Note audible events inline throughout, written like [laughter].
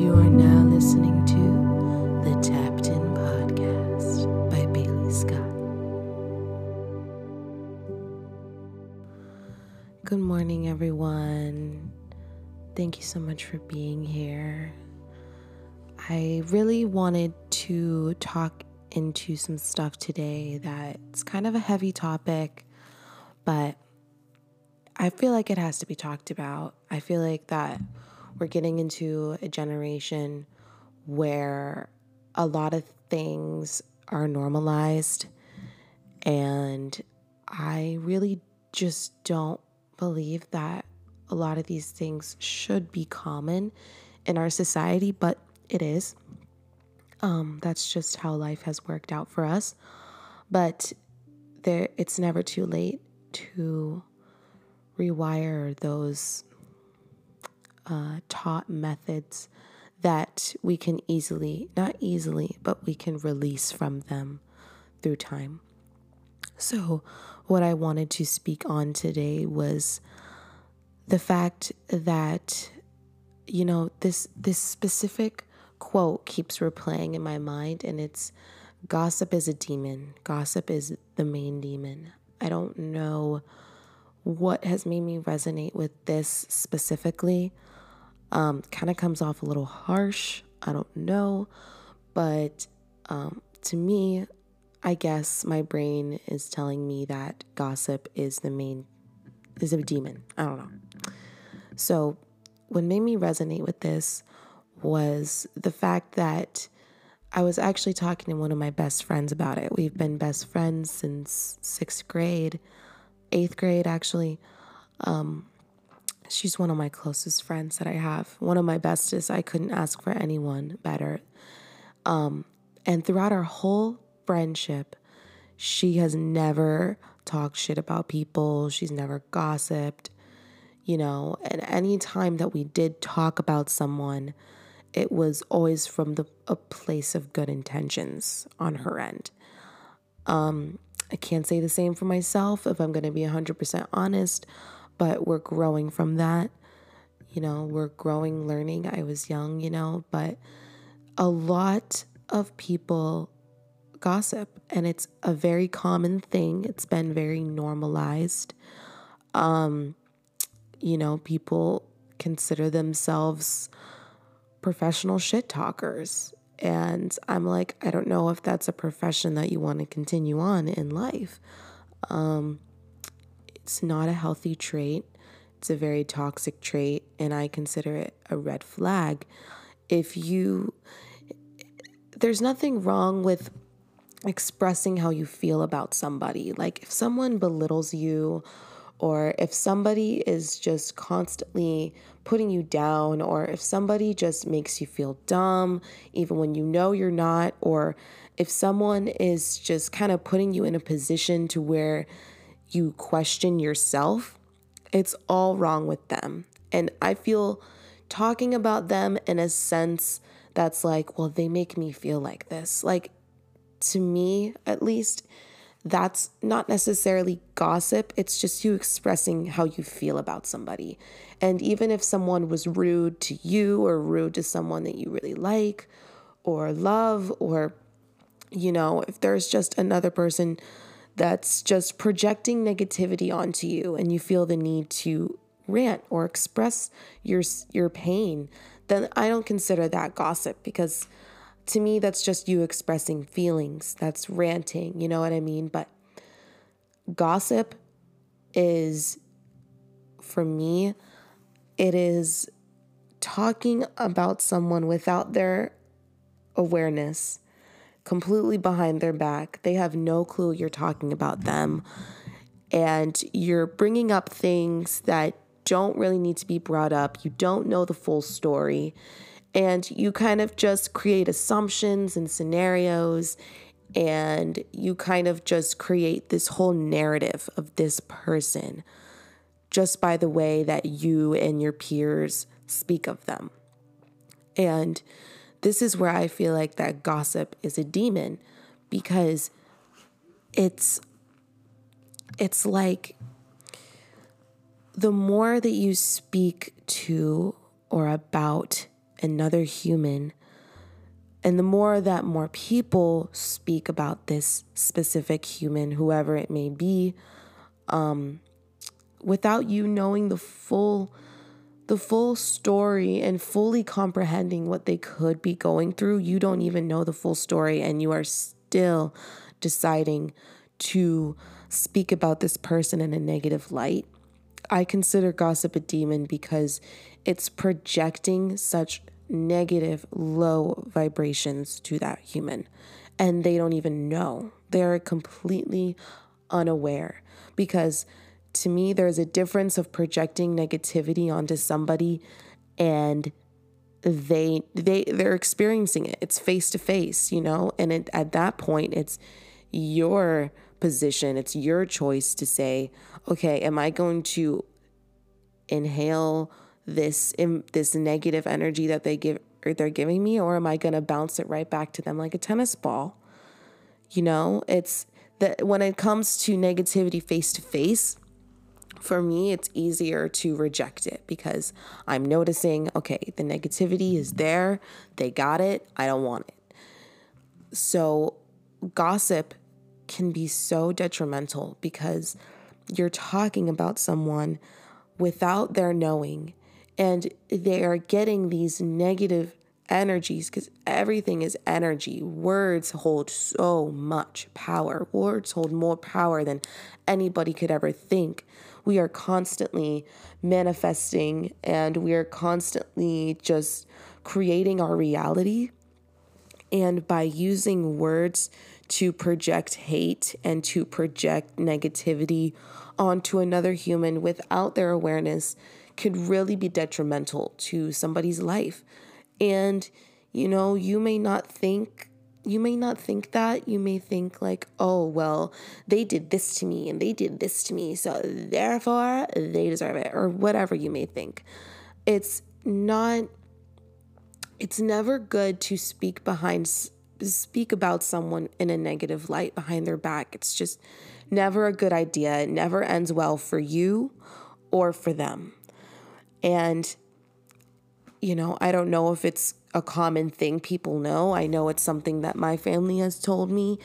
You are now listening to the Tapped In Podcast by Bailey Scott. Good morning, everyone. Thank you so much for being here. I really wanted to talk into some stuff today that's kind of a heavy topic, but I feel like it has to be talked about. I feel like that we're getting into a generation where a lot of things are normalized, and I really just don't believe that a lot of these things should be common in our society, but it is. Um, that's just how life has worked out for us. But there, it's never too late to rewire those uh, taught methods that we can easily, not easily, but we can release from them through time. So, what I wanted to speak on today was the fact that you know this this specific quote keeps replaying in my mind and it's gossip is a demon gossip is the main demon i don't know what has made me resonate with this specifically um, kind of comes off a little harsh i don't know but um, to me i guess my brain is telling me that gossip is the main is a demon i don't know so what made me resonate with this was the fact that I was actually talking to one of my best friends about it. We've been best friends since sixth grade, eighth grade, actually. Um, she's one of my closest friends that I have, one of my bestest. I couldn't ask for anyone better. Um, and throughout our whole friendship, she has never talked shit about people, she's never gossiped you know, and any time that we did talk about someone, it was always from the a place of good intentions on her end. Um, I can't say the same for myself if I'm going to be 100% honest, but we're growing from that. You know, we're growing, learning. I was young, you know, but a lot of people gossip and it's a very common thing. It's been very normalized. Um, you know, people consider themselves professional shit talkers. And I'm like, I don't know if that's a profession that you want to continue on in life. Um, it's not a healthy trait, it's a very toxic trait, and I consider it a red flag. If you, there's nothing wrong with expressing how you feel about somebody. Like if someone belittles you, or if somebody is just constantly putting you down, or if somebody just makes you feel dumb, even when you know you're not, or if someone is just kind of putting you in a position to where you question yourself, it's all wrong with them. And I feel talking about them in a sense that's like, well, they make me feel like this. Like, to me, at least, that's not necessarily gossip, it's just you expressing how you feel about somebody. And even if someone was rude to you or rude to someone that you really like or love, or, you know, if there's just another person that's just projecting negativity onto you and you feel the need to rant or express your your pain, then I don't consider that gossip because to me, that's just you expressing feelings. That's ranting, you know what I mean? But gossip is, for me, it is talking about someone without their awareness, completely behind their back. They have no clue you're talking about them. And you're bringing up things that don't really need to be brought up. You don't know the full story and you kind of just create assumptions and scenarios and you kind of just create this whole narrative of this person just by the way that you and your peers speak of them. And this is where I feel like that gossip is a demon because it's it's like the more that you speak to or about another human, and the more that more people speak about this specific human, whoever it may be, um, without you knowing the full the full story and fully comprehending what they could be going through, you don't even know the full story and you are still deciding to speak about this person in a negative light. I consider gossip a demon because it's projecting such negative, low vibrations to that human. And they don't even know. They're completely unaware. Because to me, there's a difference of projecting negativity onto somebody and they they they're experiencing it. It's face to face you know? And it, at that point it's your position. It's your choice to say okay am i going to inhale this in, this negative energy that they give or they're giving me or am I going to bounce it right back to them like a tennis ball? You know, it's that when it comes to negativity face to face, for me, it's easier to reject it because I'm noticing, okay, the negativity is there. They got it. I don't want it. So, gossip can be so detrimental because you're talking about someone without their knowing and they are getting these negative energies because everything is energy. Words hold so much power. Words hold more power than anybody could ever think. We are constantly manifesting and we are constantly just creating our reality. And by using words to project hate and to project negativity onto another human without their awareness, could really be detrimental to somebody's life. And, you know, you may not think you may not think that. You may think, like, oh, well, they did this to me and they did this to me. So therefore, they deserve it, or whatever you may think. It's not, it's never good to speak behind, speak about someone in a negative light behind their back. It's just never a good idea. It never ends well for you or for them. And, you know, I don't know if it's a common thing people know. I know it's something that my family has told me.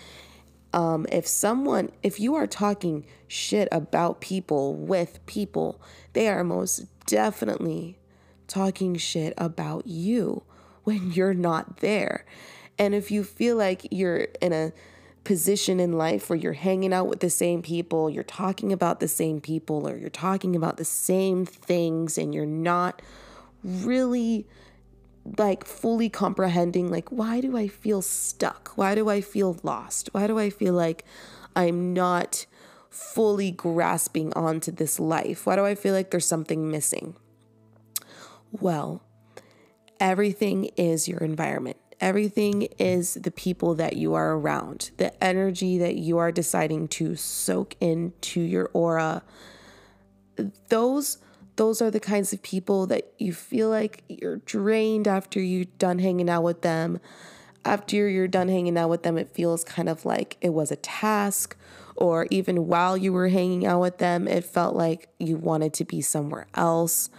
Um, if someone, if you are talking shit about people with people, they are most definitely talking shit about you when [laughs] you're not there. And if you feel like you're in a position in life where you're hanging out with the same people, you're talking about the same people, or you're talking about the same things, and you're not really like fully comprehending, like, why do I feel stuck? Why do I feel lost? Why do I feel like I'm not fully grasping onto this life? Why do I feel like there's something missing? Well, everything is your environment. Everything is the people that you are around, the energy that you are deciding to soak into your aura. Those those are the kinds of people that you feel like you're drained after you're done hanging out with them. After you're done hanging out with them, it feels kind of like it was a task, or even while you were hanging out with them, it felt like you wanted to be somewhere else,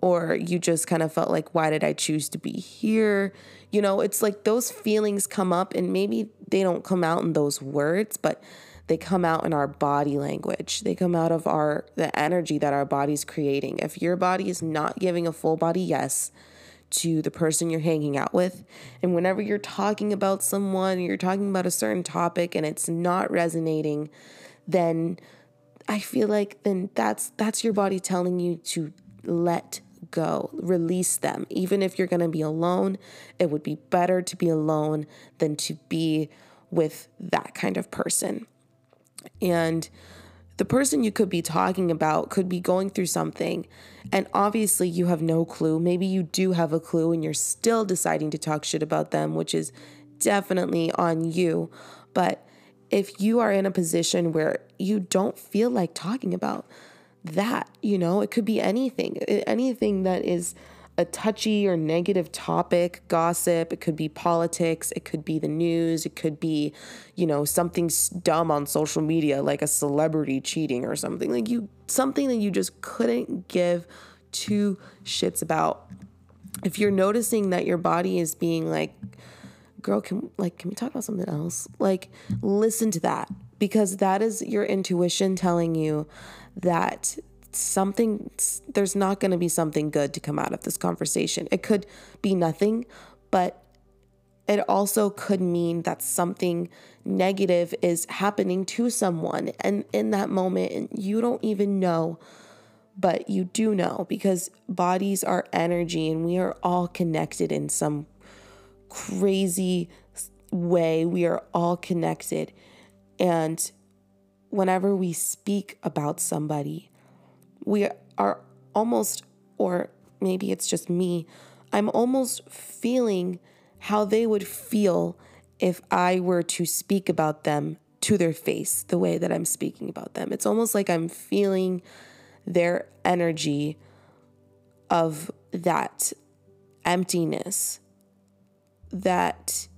or you just kind of felt like, why did I choose to be here? You know, it's like those feelings come up and maybe they don't come out in those words, but they come out in our body language. They come out of our the energy that our body's creating. If your body is not giving a full body yes to the person you're hanging out with, and whenever you're talking about someone, you're talking about a certain topic and it's not resonating, then I feel like then that's that's your body telling you to let go, release them. Even if you're going to be alone, it would be better to be alone than to be with that kind of person. And the person you could be talking about could be going through something, and obviously you have no clue. Maybe you do have a clue and you're still deciding to talk shit about them, which is definitely on you. But if you are in a position where you don't feel like talking about that, you know, it could be anything, anything that is a touchy or negative topic, gossip, it could be politics, it could be the news, it could be, you know, something dumb on social media like a celebrity cheating or something. Like you something that you just couldn't give two shits about. if you're noticing that your body is being like, girl, can like can we talk about something else? Like listen to that because that is your intuition telling you that something there's not going to be something good to come out of this conversation. It could be nothing, but it also could mean that something negative is happening to someone and in that moment you don't even know but you do know because bodies are energy and we are all connected in some crazy way. We are all connected. And whenever we speak about somebody, we are almost, or maybe it's just me, I'm almost feeling how they would feel if I were to speak about them to their face the way that I'm speaking about them. It's almost like I'm feeling their energy of that emptiness that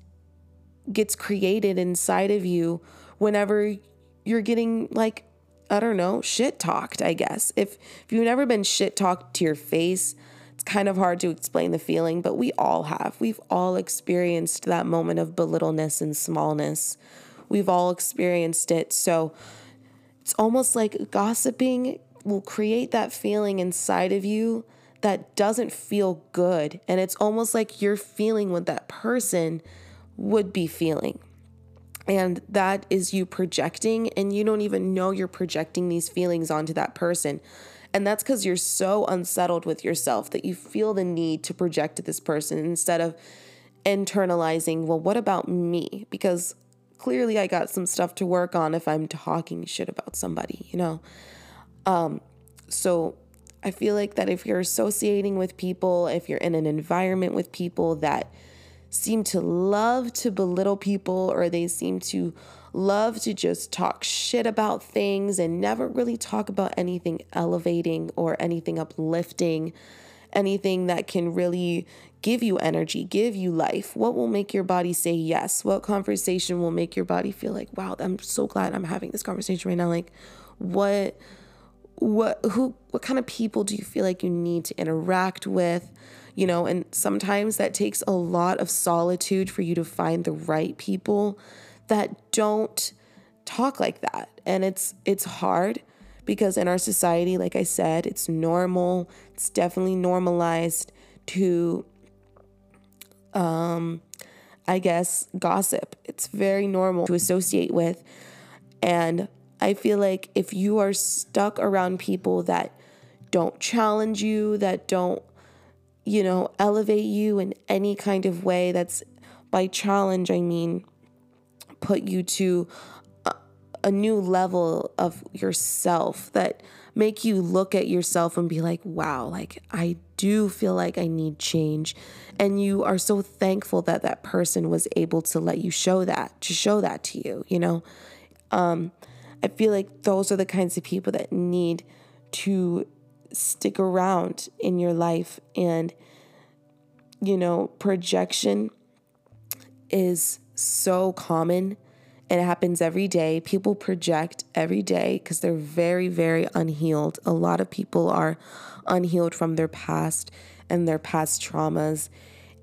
gets created inside of you whenever you're getting like I don't know, shit talked, I guess. If if you've never been shit talked to your face, it's kind of hard to explain the feeling, but we all have. We've all experienced that moment of belittleness and smallness. We've all experienced it. So it's almost like gossiping will create that feeling inside of you that doesn't feel good. And it's almost like you're feeling what that person would be feeling. And that is you projecting, and you don't even know you're projecting these feelings onto that person. And that's because you're so unsettled with yourself that you feel the need to project to this person instead of internalizing, well, what about me? Because clearly I got some stuff to work on if I'm talking shit about somebody, you know? Um, so I feel like that if you're associating with people, if you're in an environment with people that seem to love to belittle people or they seem to love to just talk shit about things and never really talk about anything elevating or anything uplifting, anything that can really give you energy, give you life. What will make your body say yes? What conversation will make your body feel like, wow, I'm so glad I'm having this conversation right now? Like, what what who what kind of people do you feel like you need to interact with you know and sometimes that takes a lot of solitude for you to find the right people that don't talk like that. And it's it's hard because in our society like i said it's normal it's definitely normalized to um i guess gossip. It's very normal to associate with. And I feel like if you are stuck around people that don't challenge you, that don't, you know, elevate you in any kind of way, that's by challenge, I mean, put you to a, a new level of yourself that make you look at yourself and be like, wow, like I do feel like I need change. And you are so thankful that that person was able to let you show that, to show that to you, you know? Um, I feel like those are the kinds of people that need to stick around in your life. And, you know, projection is so common and it happens every day. People project every day because they're very, very unhealed. A lot of people are unhealed from their past and their past traumas,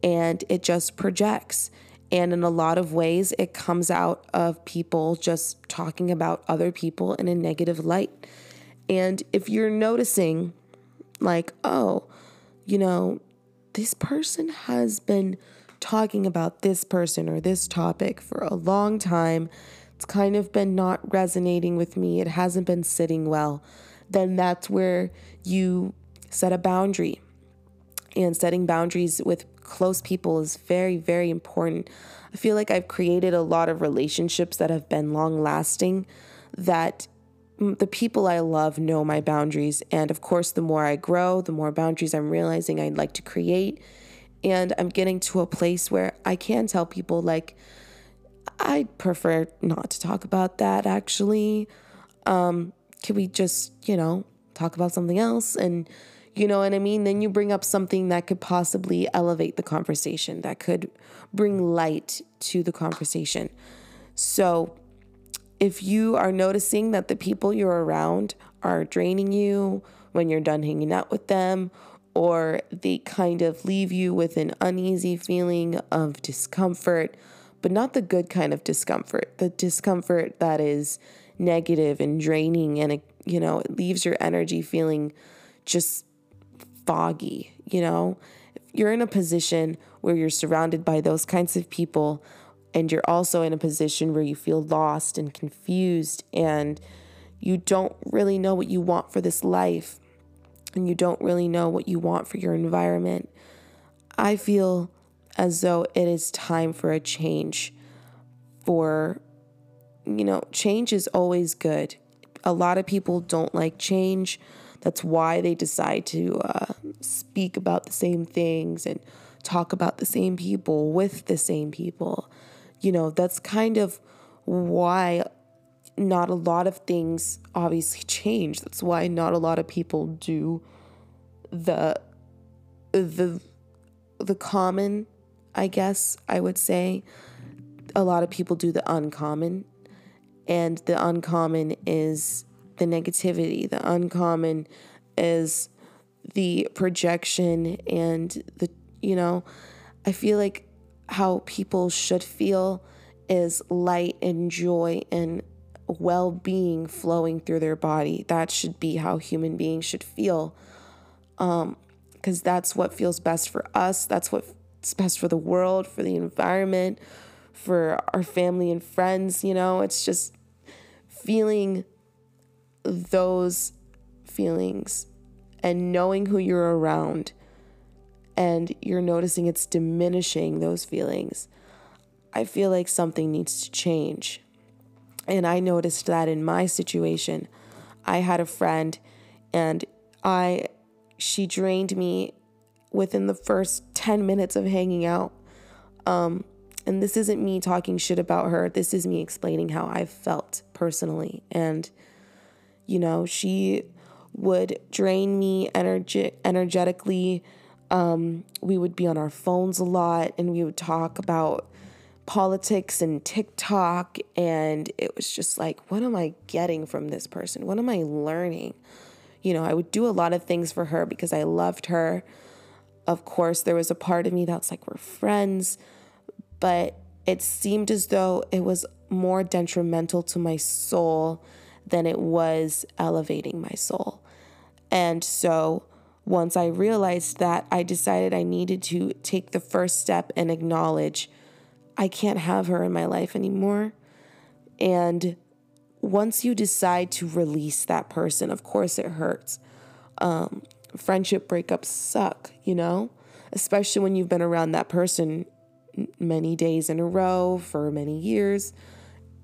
and it just projects. And in a lot of ways, it comes out of people just talking about other people in a negative light. And if you're noticing, like, oh, you know, this person has been talking about this person or this topic for a long time, it's kind of been not resonating with me, it hasn't been sitting well, then that's where you set a boundary. And setting boundaries with close people is very, very important. I feel like I've created a lot of relationships that have been long lasting, that the people I love know my boundaries. And of course, the more I grow, the more boundaries I'm realizing I'd like to create. And I'm getting to a place where I can tell people, like, I prefer not to talk about that actually. Um, can we just, you know, talk about something else? And you know what I mean? Then you bring up something that could possibly elevate the conversation, that could bring light to the conversation. So, if you are noticing that the people you're around are draining you when you're done hanging out with them, or they kind of leave you with an uneasy feeling of discomfort, but not the good kind of discomfort, the discomfort that is negative and draining and it, you know, it leaves your energy feeling just foggy, you know? If you're in a position where you're surrounded by those kinds of people and you're also in a position where you feel lost and confused and you don't really know what you want for this life and you don't really know what you want for your environment, I feel as though it is time for a change. For, you know, change is always good. A lot of people don't like change. That's why they decide to uh, speak about the same things and talk about the same people with the same people. You know, that's kind of why not a lot of things obviously change. That's why not a lot of people do the the the common, I guess I would say. A lot of people do the uncommon, and the uncommon is the negativity. The uncommon is the projection and the you know, I feel like how people should feel is light and joy and well being flowing through their body. That should be how human beings should feel. Um, because that's what feels best for us. That's what's best for the world, for the environment, for our family and friends. You know, it's just feeling those feelings and knowing who you're around and you're noticing it's diminishing those feelings. I feel like something needs to change. And I noticed that in my situation. I had a friend and I she drained me within the first 10 minutes of hanging out. Um, and this isn't me talking shit about her. This is me explaining how I felt personally. And, you know, she would drain me energe- energetically. Um, we would be on our phones a lot and we would talk about politics and TikTok. And it was just like, what am I getting from this person? What am I learning? You know, I would do a lot of things for her because I loved her. Of course, there was a part of me that's like, we're friends, but it seemed as though it was more detrimental to my soul than it was elevating my soul. And so once I realized that, I decided I needed to take the first step and acknowledge I can't have her in my life anymore. And once you decide to release that person, of course it hurts. Um, friendship breakups suck, you know, especially when you've been around that person many days in a row for many years.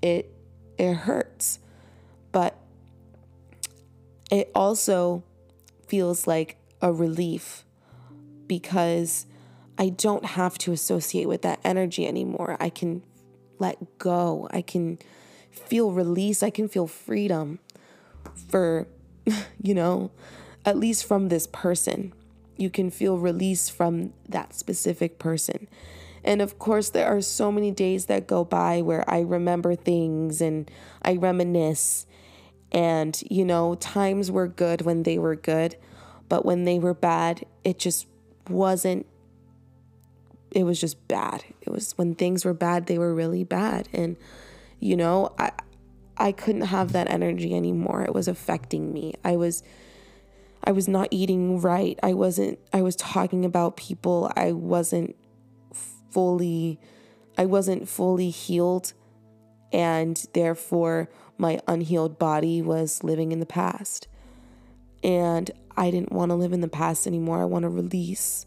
It it hurts, but it also feels like a relief because I don't have to associate with that energy anymore. I can let go. I can feel release. I can feel freedom for, [laughs] you know, at least from this person. You can feel release from that specific person. And of course, there are so many days that go by where I remember things and I reminisce. And, you know, times were good when they were good, but when they were bad, it just wasn't it was just bad. It was when things were bad, they were really bad. And, you know, I, I couldn't have that energy anymore. It was affecting me. I was, I was not eating right. I wasn't, I was talking about people. I wasn't fully, I wasn't fully healed. And therefore, my unhealed body was living in the past. And I didn't want to live in the past anymore. I want to release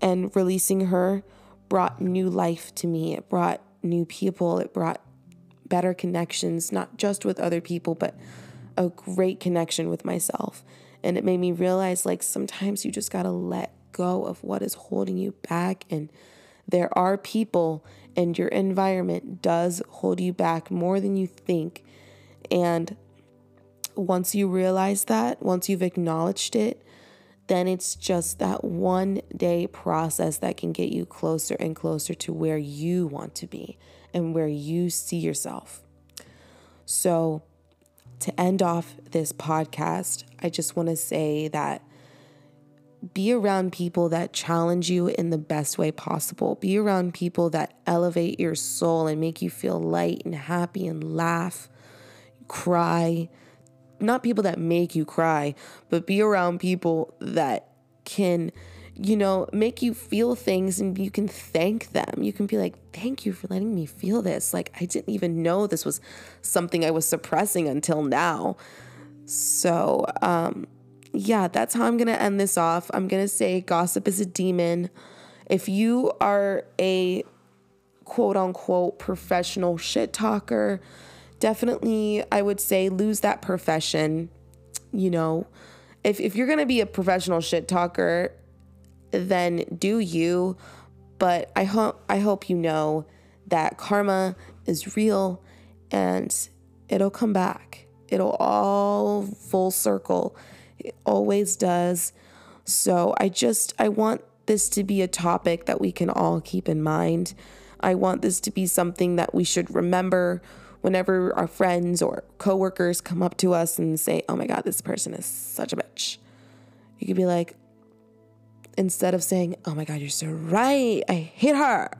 and releasing her brought new life to me. It brought new people. It brought better connections, not just with other people, but a great connection with myself. And it made me realize like sometimes you just got to let go of what is holding you back. And there are people, and your environment does hold you back more than you think. And once you realize that, once you've acknowledged it, then it's just that one day process that can get you closer and closer to where you want to be and where you see yourself. So, to end off this podcast, I just want to say that be around people that challenge you in the best way possible. Be around people that elevate your soul and make you feel light and happy and laugh, cry. Not people that make you cry, but be around people that can, you know, make you feel things and you can thank them. You can be like, thank you for letting me feel this. Like, I didn't even know this was something I was suppressing until now. So, um, yeah, that's how I'm going to end this off. I'm going to say gossip is a demon. If you are a quote unquote professional shit talker, definitely I would say lose that profession. You know, if, if you're going to be a professional shit talker, then do you. But I hope I hope you know that karma is real and it'll come back. It'll all full circle it always does. So I just, I want this to be a topic that we can all keep in mind. I want this to be something that we should remember whenever our friends or coworkers come up to us and say, "Oh my god, this person is such a bitch." You could be like instead of saying, "Oh my god, you're so right. I hate her."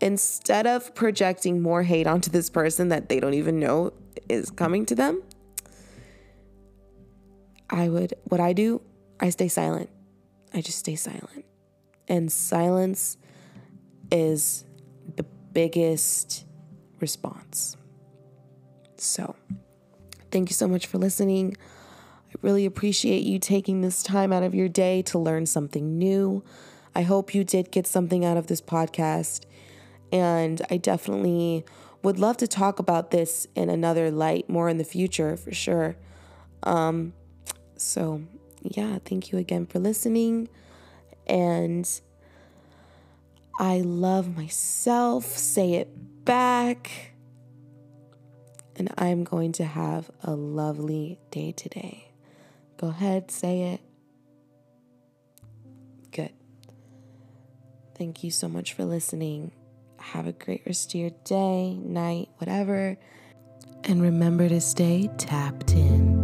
Instead of projecting more hate onto this person that they don't even know is coming to them, I would, what I do, I stay silent. I just stay silent. And silence is the biggest response. So, thank you so much for listening. I really appreciate you taking this time out of your day to learn something new. I hope you did get something out of this podcast. And I definitely would love to talk about this in another light more in the future for sure. Um, so, yeah, thank you again for listening. And I love myself. Say it back. And I'm going to have a lovely day today. Go ahead, say it. Good. Thank you so much for listening. Have a great rest of your day, night, whatever. And remember to stay tapped in.